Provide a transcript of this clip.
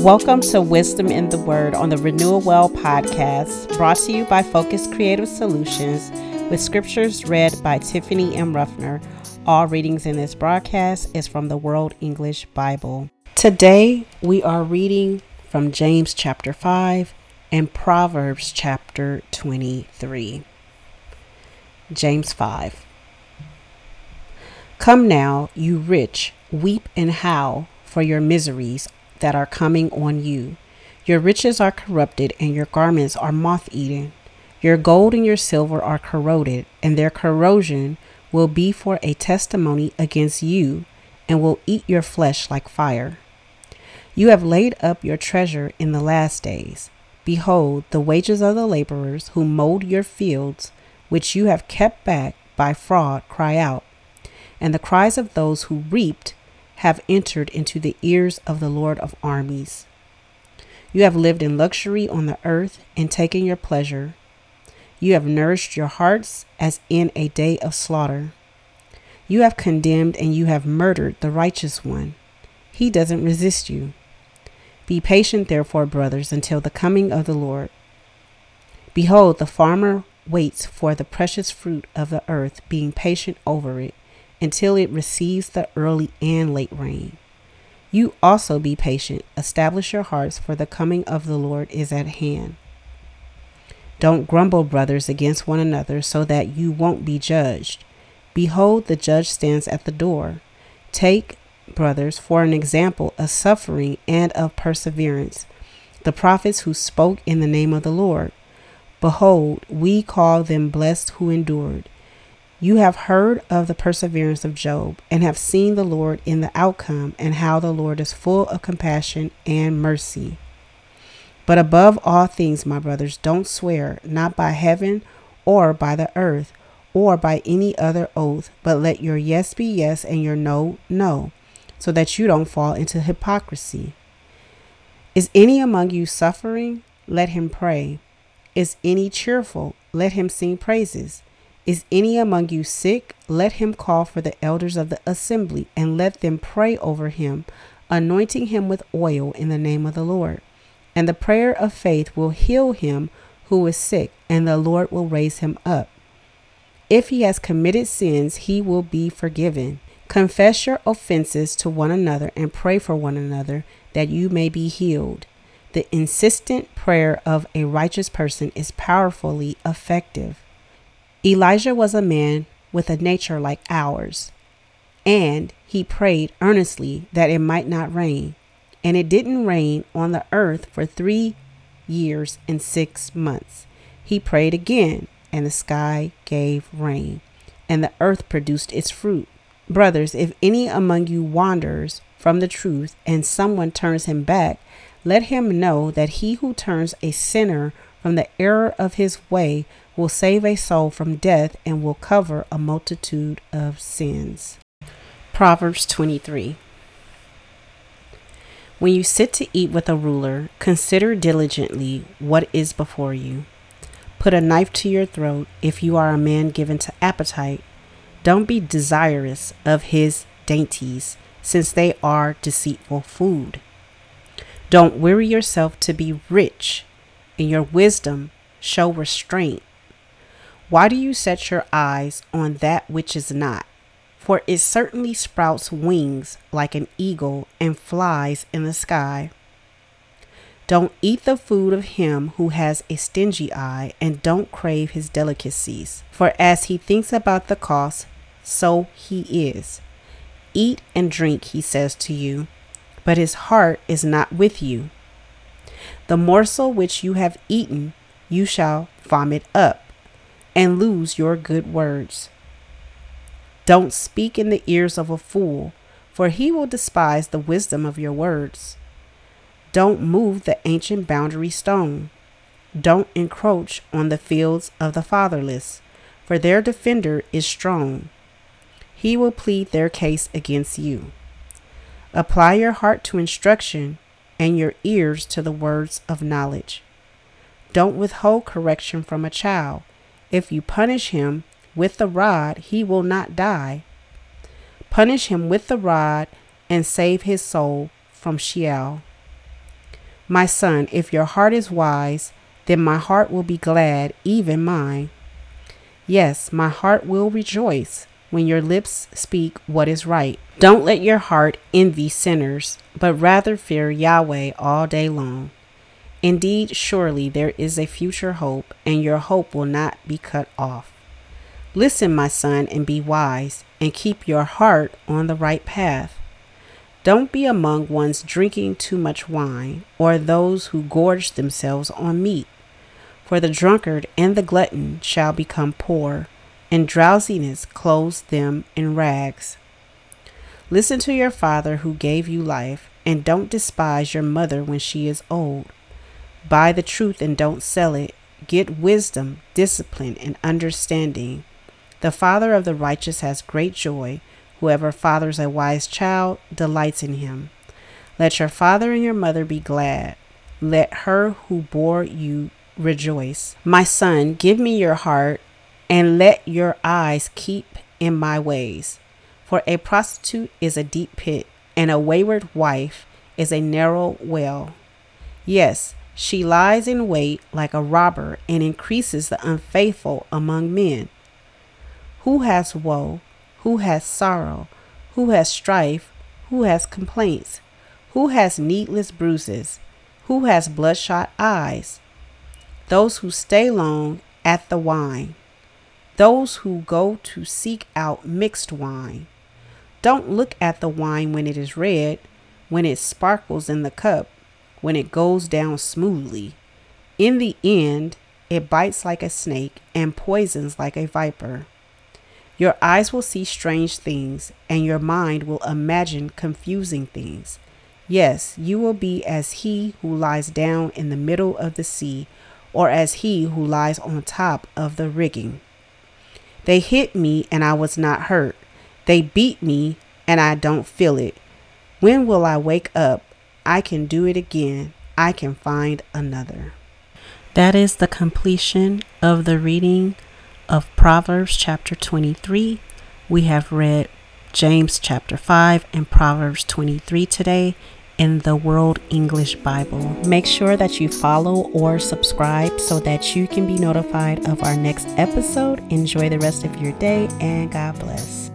Welcome to Wisdom in the Word on the Renewal Well podcast, brought to you by Focused Creative Solutions, with scriptures read by Tiffany M. Ruffner. All readings in this broadcast is from the World English Bible. Today we are reading from James chapter 5 and Proverbs chapter 23. James 5. Come now, you rich, weep and howl for your miseries that are coming on you. Your riches are corrupted, and your garments are moth eaten. Your gold and your silver are corroded, and their corrosion will be for a testimony against you, and will eat your flesh like fire. You have laid up your treasure in the last days. Behold, the wages of the laborers who mowed your fields, which you have kept back by fraud, cry out. And the cries of those who reaped have entered into the ears of the Lord of armies. You have lived in luxury on the earth and taken your pleasure. You have nourished your hearts as in a day of slaughter. You have condemned and you have murdered the righteous one. He doesn't resist you. Be patient, therefore, brothers, until the coming of the Lord. Behold, the farmer waits for the precious fruit of the earth, being patient over it until it receives the early and late rain. You also be patient, establish your hearts, for the coming of the Lord is at hand. Don't grumble, brothers, against one another, so that you won't be judged. Behold, the judge stands at the door. Take, brothers, for an example of suffering and of perseverance, the prophets who spoke in the name of the Lord. Behold, we call them blessed who endured. You have heard of the perseverance of Job and have seen the Lord in the outcome and how the Lord is full of compassion and mercy. But above all things, my brothers, don't swear, not by heaven or by the earth or by any other oath, but let your yes be yes and your no, no, so that you don't fall into hypocrisy. Is any among you suffering? Let him pray. Is any cheerful? Let him sing praises. Is any among you sick? Let him call for the elders of the assembly and let them pray over him, anointing him with oil in the name of the Lord. And the prayer of faith will heal him who is sick, and the Lord will raise him up. If he has committed sins, he will be forgiven. Confess your offenses to one another and pray for one another that you may be healed. The insistent prayer of a righteous person is powerfully effective. Elijah was a man with a nature like ours, and he prayed earnestly that it might not rain. And it didn't rain on the earth for three years and six months. He prayed again, and the sky gave rain, and the earth produced its fruit. Brothers, if any among you wanders from the truth, and someone turns him back, let him know that he who turns a sinner from the error of his way will save a soul from death and will cover a multitude of sins. Proverbs 23 When you sit to eat with a ruler, consider diligently what is before you. Put a knife to your throat if you are a man given to appetite. Don't be desirous of his dainties, since they are deceitful food. Don't weary yourself to be rich. In your wisdom, show restraint. Why do you set your eyes on that which is not? For it certainly sprouts wings like an eagle and flies in the sky. Don't eat the food of him who has a stingy eye, and don't crave his delicacies. For as he thinks about the cost, so he is. Eat and drink, he says to you, but his heart is not with you. The morsel which you have eaten, you shall vomit up and lose your good words. Don't speak in the ears of a fool, for he will despise the wisdom of your words. Don't move the ancient boundary stone. Don't encroach on the fields of the fatherless, for their defender is strong. He will plead their case against you. Apply your heart to instruction and your ears to the words of knowledge. Don't withhold correction from a child if you punish him with the rod, he will not die. Punish him with the rod and save his soul from Sheol. My son, if your heart is wise, then my heart will be glad, even mine. Yes, my heart will rejoice when your lips speak what is right. Don't let your heart envy sinners, but rather fear Yahweh all day long. Indeed, surely there is a future hope, and your hope will not be cut off. Listen, my son, and be wise, and keep your heart on the right path. Don't be among ones drinking too much wine, or those who gorge themselves on meat. For the drunkard and the glutton shall become poor, and drowsiness clothes them in rags. Listen to your father who gave you life, and don't despise your mother when she is old. Buy the truth and don't sell it. Get wisdom, discipline, and understanding. The father of the righteous has great joy Whoever fathers a wise child delights in him. Let your father and your mother be glad. Let her who bore you rejoice. My son, give me your heart, and let your eyes keep in my ways. For a prostitute is a deep pit, and a wayward wife is a narrow well. Yes, she lies in wait like a robber and increases the unfaithful among men. Who has woe? who has sorrow, who has strife, who has complaints, who has needless bruises, who has bloodshot eyes, those who stay long at the wine, those who go to seek out mixed wine. Don't look at the wine when it is red, when it sparkles in the cup, when it goes down smoothly. In the end, it bites like a snake and poisons like a viper. Your eyes will see strange things, and your mind will imagine confusing things. Yes, you will be as he who lies down in the middle of the sea, or as he who lies on top of the rigging. They hit me, and I was not hurt. They beat me, and I don't feel it. When will I wake up? I can do it again. I can find another. That is the completion of the reading of Proverbs chapter 23. We have read James chapter 5 and Proverbs 23 today in the World English Bible. Make sure that you follow or subscribe so that you can be notified of our next episode. Enjoy the rest of your day and God bless.